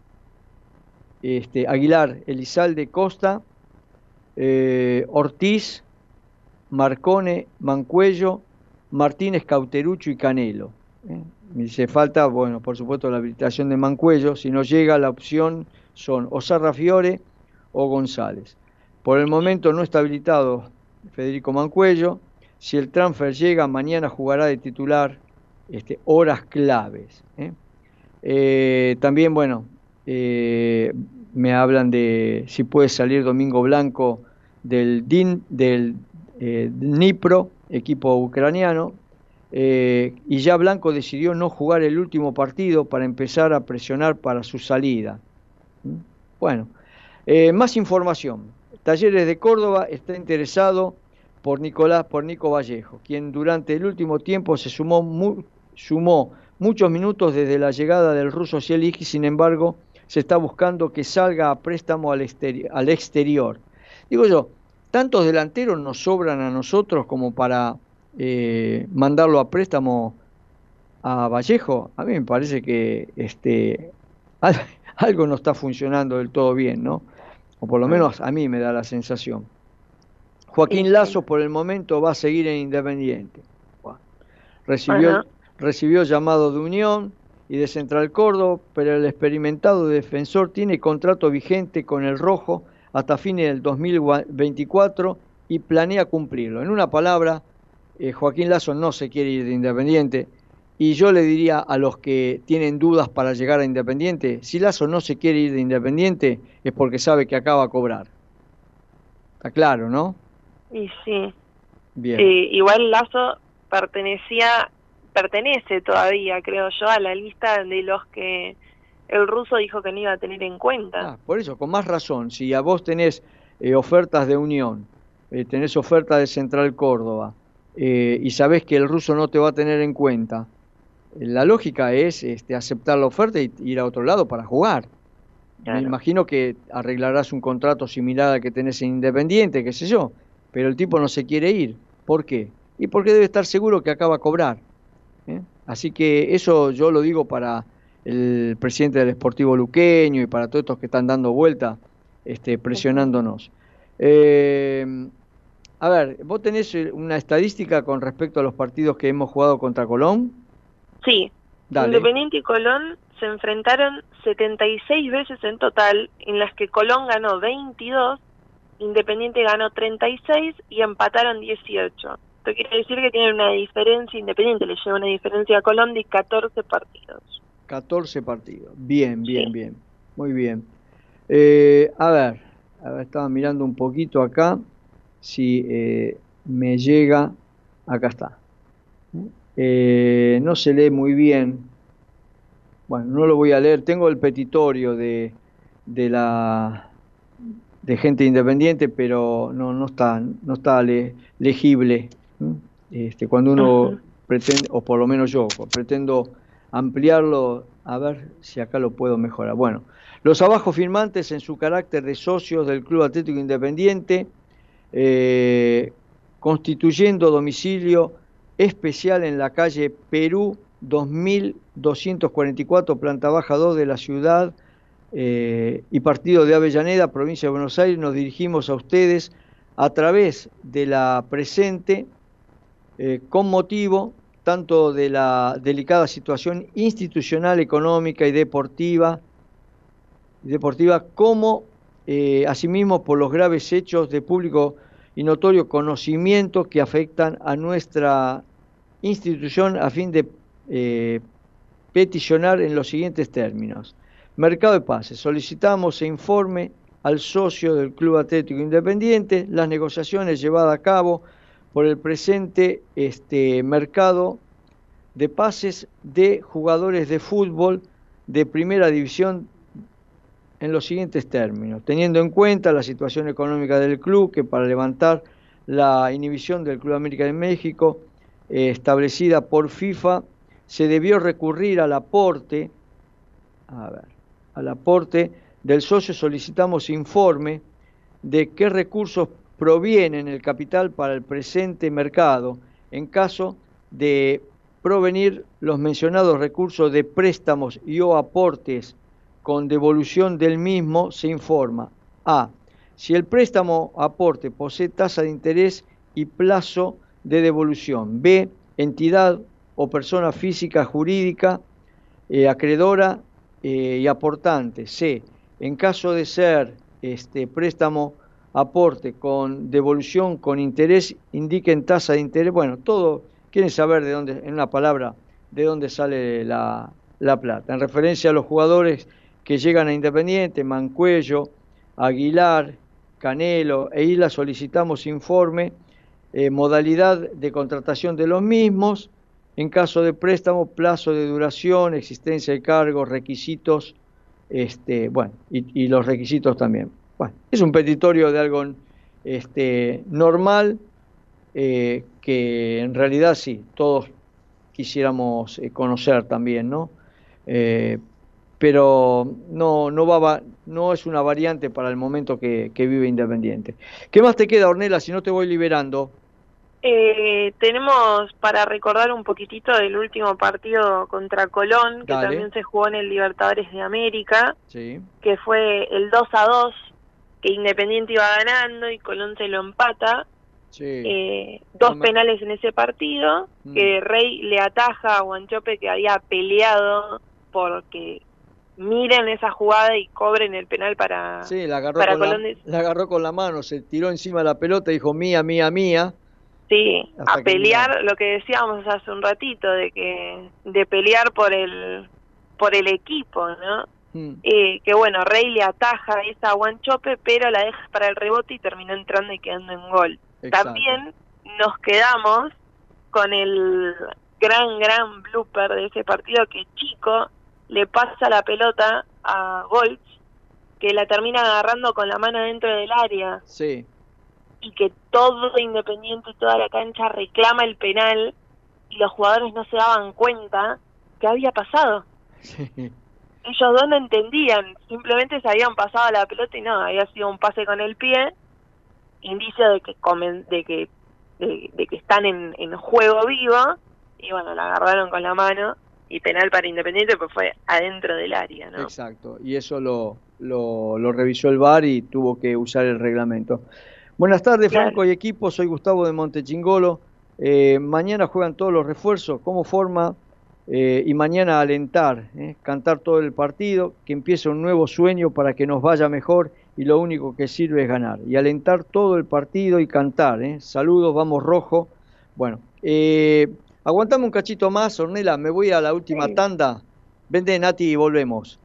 este, Aguilar, Elizalde, Costa, eh, Ortiz, Marcone, Mancuello, Martínez, Cauterucho y Canelo. ¿eh? Me dice falta, bueno, por supuesto la habilitación de Mancuello, si no llega la opción son o Sarrafiore o González. Por el momento no está habilitado Federico Mancuello, si el transfer llega mañana jugará de titular este, horas claves. ¿eh? Eh, también, bueno, eh, me hablan de si puede salir Domingo Blanco del DIN, del eh, Dnipro, equipo ucraniano, y ya Blanco decidió no jugar el último partido para empezar a presionar para su salida. ¿Mm? Bueno, más información. Talleres de Córdoba está interesado por Nicolás, por Nico Vallejo, quien durante el último tiempo se sumó, sumó muchos minutos desde la llegada del ruso Zielinski, sin embargo, se está buscando que salga a préstamo al, exteri- al exterior. Digo yo, tantos delanteros nos sobran a nosotros como para eh, mandarlo a préstamo a Vallejo. A mí me parece que este, al- algo no está funcionando del todo bien, ¿no? O por lo menos a mí me da la sensación. Joaquín Lazo por el momento va a seguir en Independiente. Recibió, Ajá. Recibió llamado de Unión y de Central Córdoba, pero el experimentado defensor tiene contrato vigente con el Rojo hasta fines del 2024 y planea cumplirlo. En una palabra, eh, Joaquín Lazo no se quiere ir de Independiente y yo le diría a los que tienen dudas para llegar a Independiente, si Lazo no se quiere ir de Independiente es porque sabe que acaba a cobrar. Está claro, ¿no? Y sí, Bien. Eh, igual Lazo pertenecía, pertenece todavía, creo yo, a la lista de los que el ruso dijo que no iba a tener en cuenta. Ah, por eso, con más razón, si a vos tenés eh, ofertas de Unión, eh, tenés ofertas de Central Córdoba, eh, y sabés que el ruso no te va a tener en cuenta, eh, la lógica es este, aceptar la oferta y ir a otro lado para jugar. Me imagino que arreglarás un contrato similar al que tenés en Independiente, qué sé yo, pero el tipo no se quiere ir. ¿Por qué? Y porque debe estar seguro que acaba a cobrar. ¿Eh? Así que eso yo lo digo para el presidente del Esportivo Luqueño y para todos estos que están dando vuelta, este, presionándonos. Eh, a ver, ¿vos tenés una estadística con respecto a los partidos que hemos jugado contra Colón? Sí, Dale. Independiente y Colón se enfrentaron 76 veces en total, en las que Colón ganó 22, Independiente ganó 36 y empataron 18. Esto quiere decir que tienen una diferencia, Independiente le lleva una diferencia a Colón de 14 partidos. 14 partidos. Bien, bien, Sí. bien. Muy bien. Eh, a ver, a ver, estaba mirando un poquito acá si eh, me llega acá está. Eh, no se lee muy bien. Bueno, no lo voy a leer. Tengo el petitorio de, de la de gente independiente, pero no, no está, no está le- legible. Este, cuando uno pretende, o por lo menos yo, pretendo ampliarlo, a ver si acá lo puedo mejorar. Bueno, los abajo firmantes en su carácter de socios del Club Atlético Independiente, eh, constituyendo domicilio especial en la calle Perú 2244, planta baja 2 de la ciudad eh, y partido de Avellaneda, provincia de Buenos Aires, nos dirigimos a ustedes a través de la presente eh, con motivo tanto de la delicada situación institucional, económica y deportiva, deportiva como eh, asimismo por los graves hechos de público y notorio conocimiento que afectan a nuestra institución a fin de eh, peticionar en los siguientes términos. Mercado de pases. Solicitamos e informe al socio del Club Atlético Independiente las negociaciones llevadas a cabo por el presente este, mercado de pases de jugadores de fútbol de primera división en los siguientes términos, teniendo en cuenta la situación económica del club, que para levantar la inhibición del Club América de México, eh, establecida por FIFA, se debió recurrir al aporte, a ver, al aporte del socio. Solicitamos informe de qué recursos provienen el capital para el presente mercado en caso de provenir los mencionados recursos de préstamos y o aportes con devolución del mismo se informa A. Si el préstamo aporte posee tasa de interés y plazo de devolución. B. Entidad o persona física jurídica eh, acreedora eh, y aportante. C. En caso de ser este préstamo aporte con devolución con interés, indiquen tasa de interés. Bueno, todo quieren saber de dónde, en una palabra, de dónde sale la, la plata. En referencia a los jugadores que llegan a Independiente, Mancuello, Aguilar, Canelo e Isla, solicitamos informe, eh, modalidad de contratación de los mismos, en caso de préstamo, plazo de duración, existencia de cargos, requisitos, este, bueno, y los requisitos también. Bueno, es un petitorio de algo este, normal, eh, que en realidad sí, todos quisiéramos eh, conocer también, ¿no? Eh, pero no, no, va, va- no es una variante para el momento que, que vive Independiente. ¿Qué más te queda, Ornela, si no te voy liberando? Eh, tenemos para recordar un poquitito del último partido contra Colón, que también se jugó en el Libertadores de América, Sí, que fue el 2 a 2, que Independiente iba ganando y Colón se lo empata. sí. Eh, dos penales en ese partido, Mm. que Rey le ataja a Guanchope que había peleado porque miren esa jugada y cobren el penal para... Sí, la agarró, para con la, Colón de- la agarró con la mano, se tiró encima de la pelota y dijo mía, mía, mía. Sí, a que pelear, lo que decíamos hace un ratito, de que de pelear por el por el equipo, ¿no? Mm, Eh, que bueno, Rey le ataja esa Guanchope, pero la deja para el rebote y terminó entrando y quedando en gol. exacto. También nos quedamos con el gran, gran blooper de ese partido que Chico le pasa la pelota a Goltz, que la termina agarrando con la mano dentro del área Sí, y que todo Independiente y toda la cancha reclama el penal y los jugadores no se daban cuenta que había pasado. sí, Ellos dos no entendían, simplemente se habían pasado la pelota y no, había sido un pase con el pie, indicio de que comen- de que de, de que están en, en juego vivo y bueno, la agarraron con la mano y penal para Independiente pues fue adentro del área, ¿no? exacto. Y eso lo, lo, lo revisó el VAR y tuvo que usar el reglamento. Buenas tardes, Claro. Franco y equipo. Soy Gustavo de Montechingolo. Eh, mañana juegan todos los refuerzos. ¿Cómo forma? Eh, y mañana alentar, eh, cantar todo el partido, que empiece un nuevo sueño para que nos vaya mejor y lo único que sirve es ganar. Y alentar todo el partido y cantar. eh. Saludos, vamos rojo. Bueno, aguantame un cachito más, Ornela, me voy a la última Sí. tanda. Vende Nati y volvemos.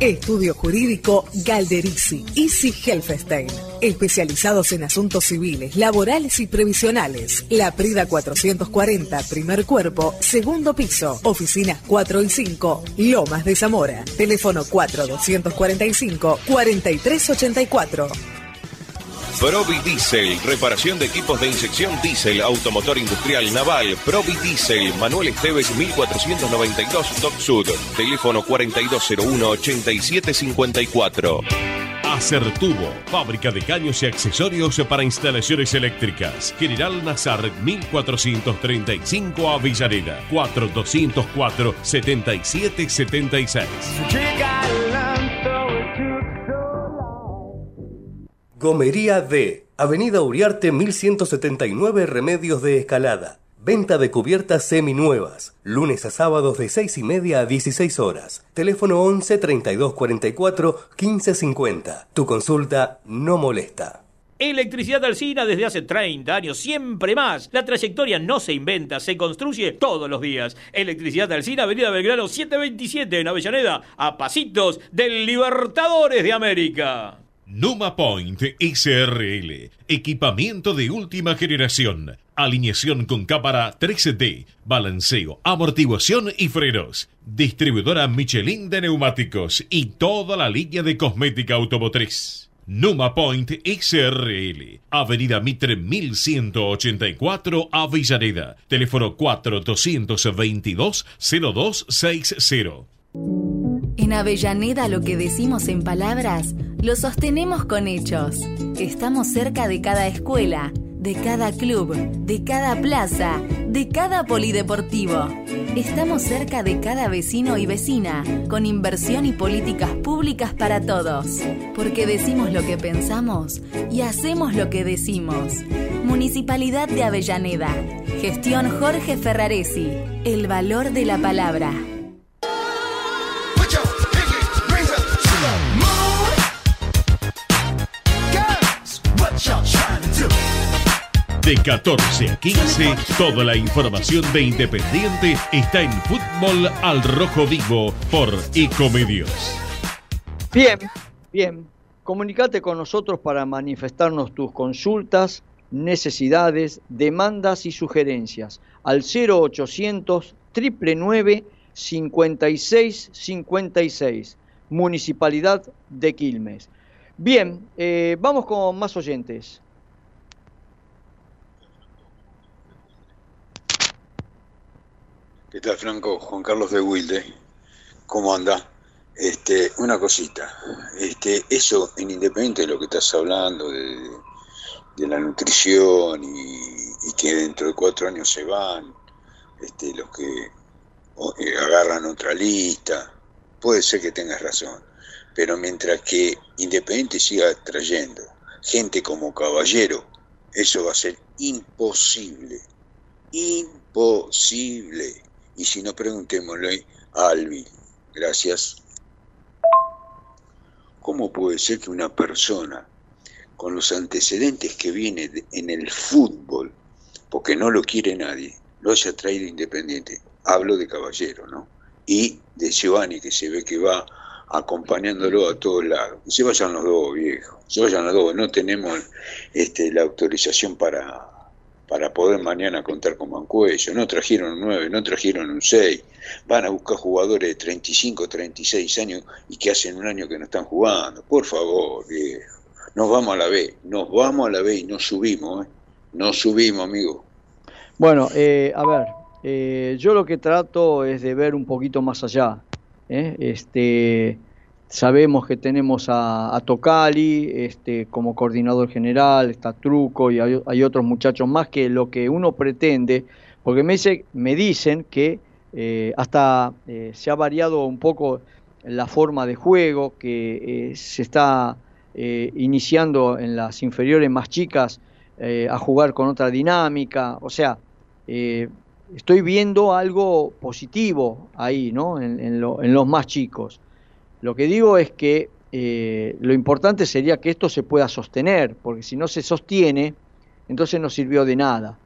Estudio Jurídico Galderici, Easy Helfestein. Especializados en asuntos civiles, laborales y previsionales. La Prida 440, primer cuerpo, segundo piso. Oficinas 4 y 5, Lomas de Zamora. Teléfono 4245-4384. Provi Diesel, reparación de equipos de inyección diésel, automotor industrial naval, Provi Diesel, Manuel Esteves 1492 Dock Sud, teléfono 4201-8754. Acertubo, fábrica de caños y accesorios para instalaciones eléctricas. General Nazar 1435 Avellaneda, 4204-7776. Gomería D, Avenida Uriarte 1179 Remedios de Escalada. Venta de cubiertas seminuevas. Lunes a sábados de 6 y media a 16 horas. Teléfono 11 32 44 15 50. Tu consulta no molesta. Electricidad Alcina desde hace 30 años, siempre más. La trayectoria no se inventa, se construye todos los días. Electricidad Alcina, Avenida Belgrano 727 en Avellaneda, a pasitos del Libertadores de América. Numa Point SRL. Equipamiento de última generación. Alineación con cámara 3D. Balanceo, amortiguación y frenos. Distribuidora Michelin de neumáticos y toda la línea de cosmética automotriz. Numa Point SRL. Avenida Mitre 1184 Avellaneda. Teléfono 4222-0260. En Avellaneda lo que decimos en palabras lo sostenemos con hechos. Estamos cerca de cada escuela, de cada club, de cada plaza, de cada polideportivo. Estamos cerca de cada vecino y vecina, con inversión y políticas públicas para todos. Porque decimos lo que pensamos y hacemos lo que decimos. Municipalidad de Avellaneda. Gestión Jorge Ferraresi. El valor de la palabra. De 14 a 15, toda la información de Independiente está en Fútbol al Rojo Vivo por Ecomedios. Bien, bien. Comunicate con nosotros para manifestarnos tus consultas, necesidades, demandas y sugerencias al 0800 999 5656, Municipalidad de Quilmes. Bien, eh, vamos con más oyentes. ¿Qué tal, Franco? Juan Carlos de Wilde. ¿Cómo anda? Este, una cosita. Este, eso en Independiente de lo que estás hablando, de, la nutrición y, y que dentro de cuatro años se van, este, los que eh, agarran otra lista, puede ser que tengas razón. Pero mientras que Independiente siga trayendo gente como Caballero, eso va a ser imposible. Imposible. Y si no, preguntémosle a Albi. Gracias. ¿Cómo puede ser que una persona con los antecedentes que viene en el fútbol, porque no lo quiere nadie, lo haya traído Independiente? Hablo de Caballero, ¿no? Y de Giovanni, que se ve que va acompañándolo a todos lados. Se vayan los dos, viejo. Se vayan los dos. No tenemos este, la autorización para, para poder mañana contar con Mancuello. No trajeron un 9, no trajeron un 6. Van a buscar jugadores de 35, 36 años y que hacen un año que no están jugando. Por favor, viejo. Nos vamos a la B. Nos vamos a la B y no subimos, ¿eh? No subimos, amigo. Bueno, eh, a ver, eh, yo lo que trato es de ver un poquito más allá. ¿eh? Este, sabemos que tenemos a, a Tocali este, como coordinador general, está Truco y hay, otros muchachos más que lo que uno pretende, porque me, dice, me dicen que eh, hasta eh, se ha variado un poco la forma de juego, que eh, se está iniciando en las inferiores más chicas a jugar con otra dinámica, o sea, estoy viendo algo positivo ahí, ¿no? En, en lo- en los más chicos. Lo que digo es que eh, lo importante sería que esto se pueda sostener, porque si no se sostiene, entonces no sirvió de nada.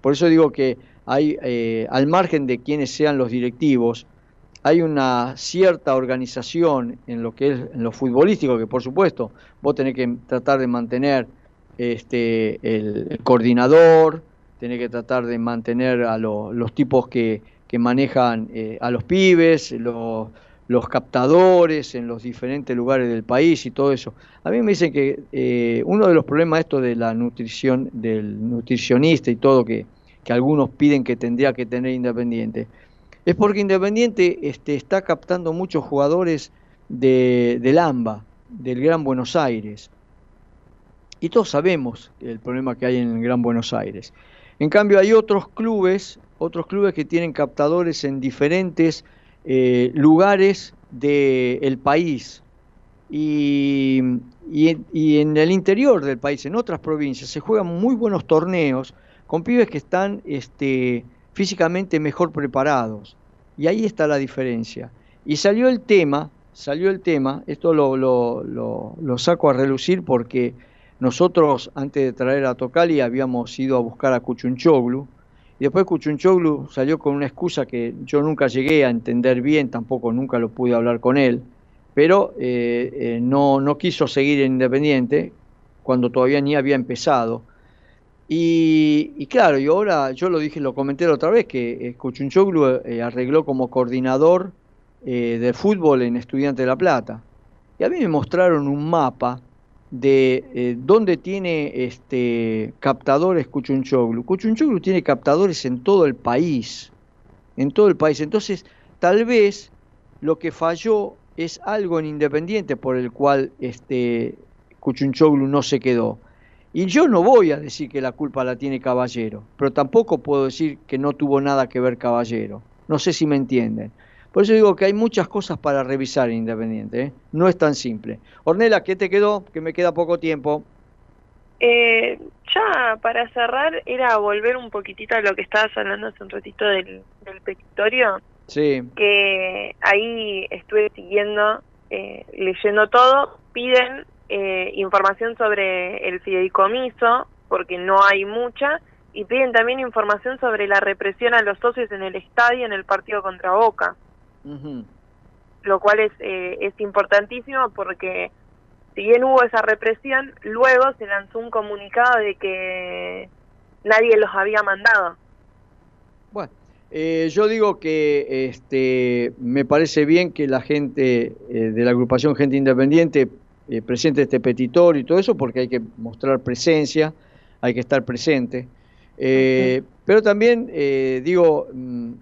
Por eso digo que hay, eh, al margen de quienes sean los directivos, hay una cierta organización en lo que es en lo futbolístico, que por supuesto vos tenés que tratar de mantener este, el, coordinador, tenés que tratar de mantener a lo- los tipos que, que manejan eh, a los pibes, los, los captadores en los diferentes lugares del país y todo eso. A mí me dicen que eh, uno de los problemas esto de la nutrición, del nutricionista y todo que, que algunos piden que tendría que tener Independiente, es porque Independiente este, está captando muchos jugadores de, del AMBA, del Gran Buenos Aires. Y todos sabemos el problema que hay en el Gran Buenos Aires. En cambio hay otros clubes, otros clubes que tienen captadores en diferentes eh, lugares del país y, y en- el interior del país, en otras provincias, se juegan muy buenos torneos con pibes que están este, físicamente mejor preparados. Y ahí está la diferencia. Y salió el tema, salió el tema, esto lo, lo, lo- lo saco a relucir porque nosotros antes de traer a Tocali habíamos ido a buscar a Cuchunchoglu después Cuchunchoglu salió con una excusa que yo nunca llegué a entender bien, tampoco nunca lo pude hablar con él, pero eh, eh, no, no quiso seguir en Independiente cuando todavía ni había empezado. Y, claro, y ahora yo lo dije, lo comenté la otra vez, que Cuchunchoglu eh, arregló como coordinador de fútbol en Estudiante de La Plata. Y a mí me mostraron un mapa de eh, dónde tiene este captadores Cuchunchoglu. Cuchunchoglu tiene captadores en todo el país, en todo el país. Entonces, tal vez lo que falló es algo en Independiente por el cual este Cuchunchoglu no se quedó. Y yo no voy a decir que la culpa la tiene Caballero, pero tampoco puedo decir que no tuvo nada que ver Caballero. No sé si me entienden. Por eso digo que hay muchas cosas para revisar en Independiente, ¿eh? no es tan simple. Ornela, ¿qué te quedó? Que me queda poco tiempo. Eh, ya para cerrar, era volver un poquitito a lo que estabas hablando hace un ratito del, del petitorio, Sí, que ahí estuve siguiendo, eh, leyendo todo, piden eh, información sobre el fideicomiso, porque no hay mucha, y piden también información sobre la represión a los socios en el estadio en el partido contra Boca, lo cual es, eh, es importantísimo porque si bien hubo esa represión, luego se lanzó un comunicado de que nadie los había mandado. Bueno, eh, yo digo que este, me parece bien que la gente eh, de la agrupación Gente Independiente eh, presente este petitorio y todo eso porque hay que mostrar presencia, hay que estar presente. Eh, Pero también eh, digo, mm,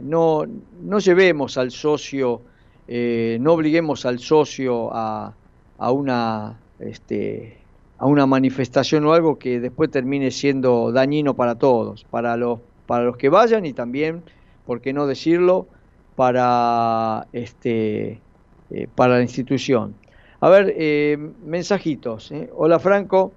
no, no llevemos al socio, eh, no obliguemos al socio a, a una este, a una manifestación o algo que después termine siendo dañino para todos, para los para los que vayan y también, por qué no decirlo, para este eh, para la institución. A ver, eh, mensajitos. Hola Franco,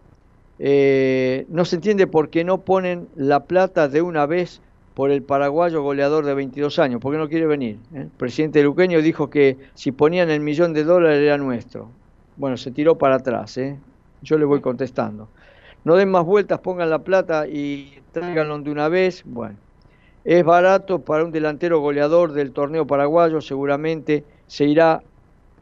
no se entiende por qué no ponen la plata de una vez por el paraguayo goleador de 22 años, ¿por qué no quiere venir? eh? El presidente Luqueño dijo que si ponían el millón de dólares era nuestro. Bueno, se tiró para atrás, ¿eh? yo le voy contestando. No den más vueltas, pongan la plata y tráiganlo de una vez. Bueno, es barato para un delantero goleador del torneo paraguayo, seguramente se irá.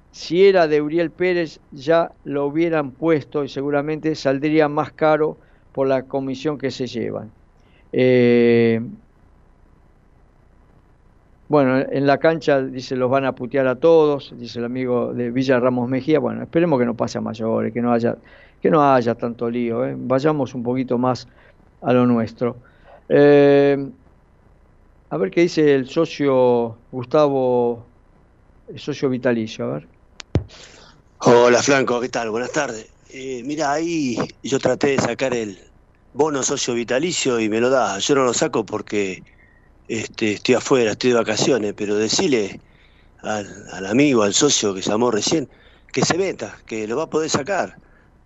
Si era de Uriel Pérez, ya lo hubieran puesto y seguramente saldría más caro por la comisión que se llevan. Eh, bueno, en la cancha dice los van a putear a todos, dice el amigo de Villa Ramos Mejía. Bueno, esperemos que no pase a mayores, que no haya, que no haya tanto lío, ¿eh? vayamos un poquito más a lo nuestro. Eh, a ver qué dice el socio Gustavo, el socio vitalicio, a ver. Hola Franco, ¿qué tal? Buenas tardes. Eh, mira, ahí yo traté de sacar el bono socio vitalicio y me lo da. Yo no lo saco porque este, estoy afuera, estoy de vacaciones, pero decile al, al amigo, al socio que se llamó recién, que se meta, que lo va a poder sacar.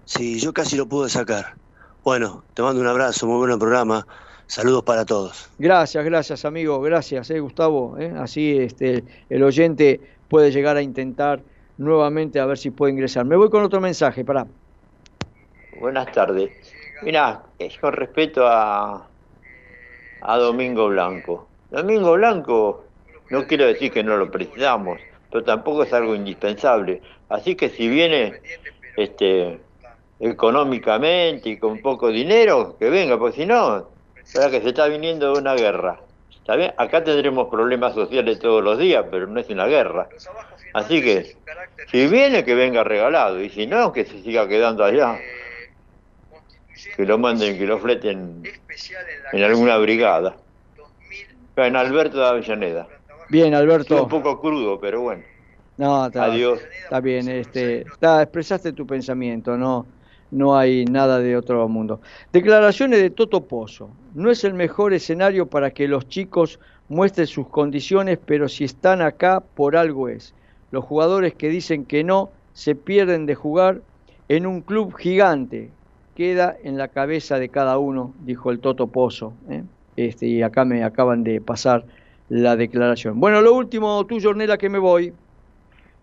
Sí, yo casi lo pude sacar. Bueno, te mando un abrazo, muy buen programa. Saludos para todos. Gracias, gracias amigo, gracias, eh, Gustavo. eh, Así este, el oyente puede llegar a intentar nuevamente a ver si puede ingresar. Me voy con otro mensaje, pará. Buenas tardes. Mira, con respecto a, a Domingo Blanco. Domingo Blanco No quiero decir que no lo precisamos, pero tampoco es algo indispensable. Así que si viene este económicamente y con poco dinero, que venga, porque si no, verdad que se está viniendo una guerra. ¿Está bien? Acá tendremos problemas sociales todos los días, pero no es una guerra. Así que, si viene, que venga regalado, y si no, que se siga quedando allá. Que lo manden, que lo fleten en alguna brigada. En Alberto de Avellaneda. Bien, Alberto. Un poco crudo, pero bueno. No, está, Adiós. está bien, este, está, expresaste tu pensamiento, no, no hay nada de otro mundo. Declaraciones de Toto Pozo. No es el mejor escenario para que los chicos muestren sus condiciones, pero si están acá, por algo es. Los jugadores que dicen que no se pierden de jugar en un club gigante. Queda en la cabeza de cada uno, dijo el Toto Pozo. ¿eh? Este, y acá me acaban de pasar la declaración. Bueno, lo último tuyo, Ornella, que me voy.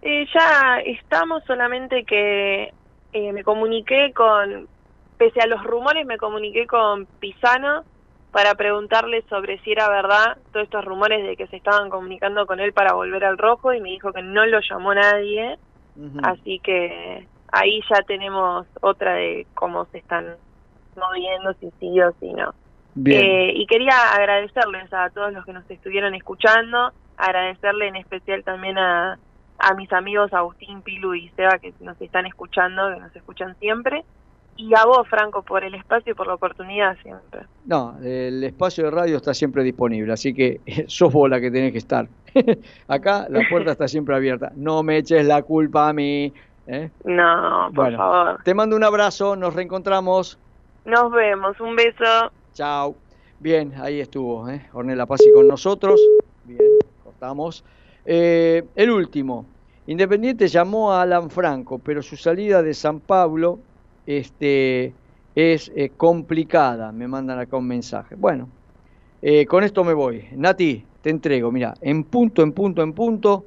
Eh, ya estamos, solamente que eh, me comuniqué con, pese a los rumores, me comuniqué con Pisano para preguntarle sobre si era verdad todos estos rumores de que se estaban comunicando con él para volver al rojo y me dijo que no lo llamó nadie, así que ahí ya tenemos otra de cómo se están moviendo, si sí o si no. Eh, y quería agradecerles a todos los que nos estuvieron escuchando, agradecerle en especial también a, a mis amigos Agustín, Pilu y Seba que nos están escuchando, que nos escuchan siempre, y a vos, Franco, por el espacio y por la oportunidad siempre. No, el espacio de radio está siempre disponible, así que sos vos la que tenés que estar. Acá la puerta está siempre abierta. No me eches la culpa a mí. ¿eh? No, por Bueno, favor. te mando un abrazo, nos reencontramos. Nos vemos, un beso. Chao. Bien, ahí estuvo, ¿eh? Ornella Pasi con nosotros. Bien, cortamos. Eh, el último. Independiente llamó a Alan Franco, pero su salida de San Pablo este, es eh, complicada. Me mandan acá un mensaje. Bueno, eh, con esto me voy. Nati, te entrego, mira, en punto, en punto, en punto.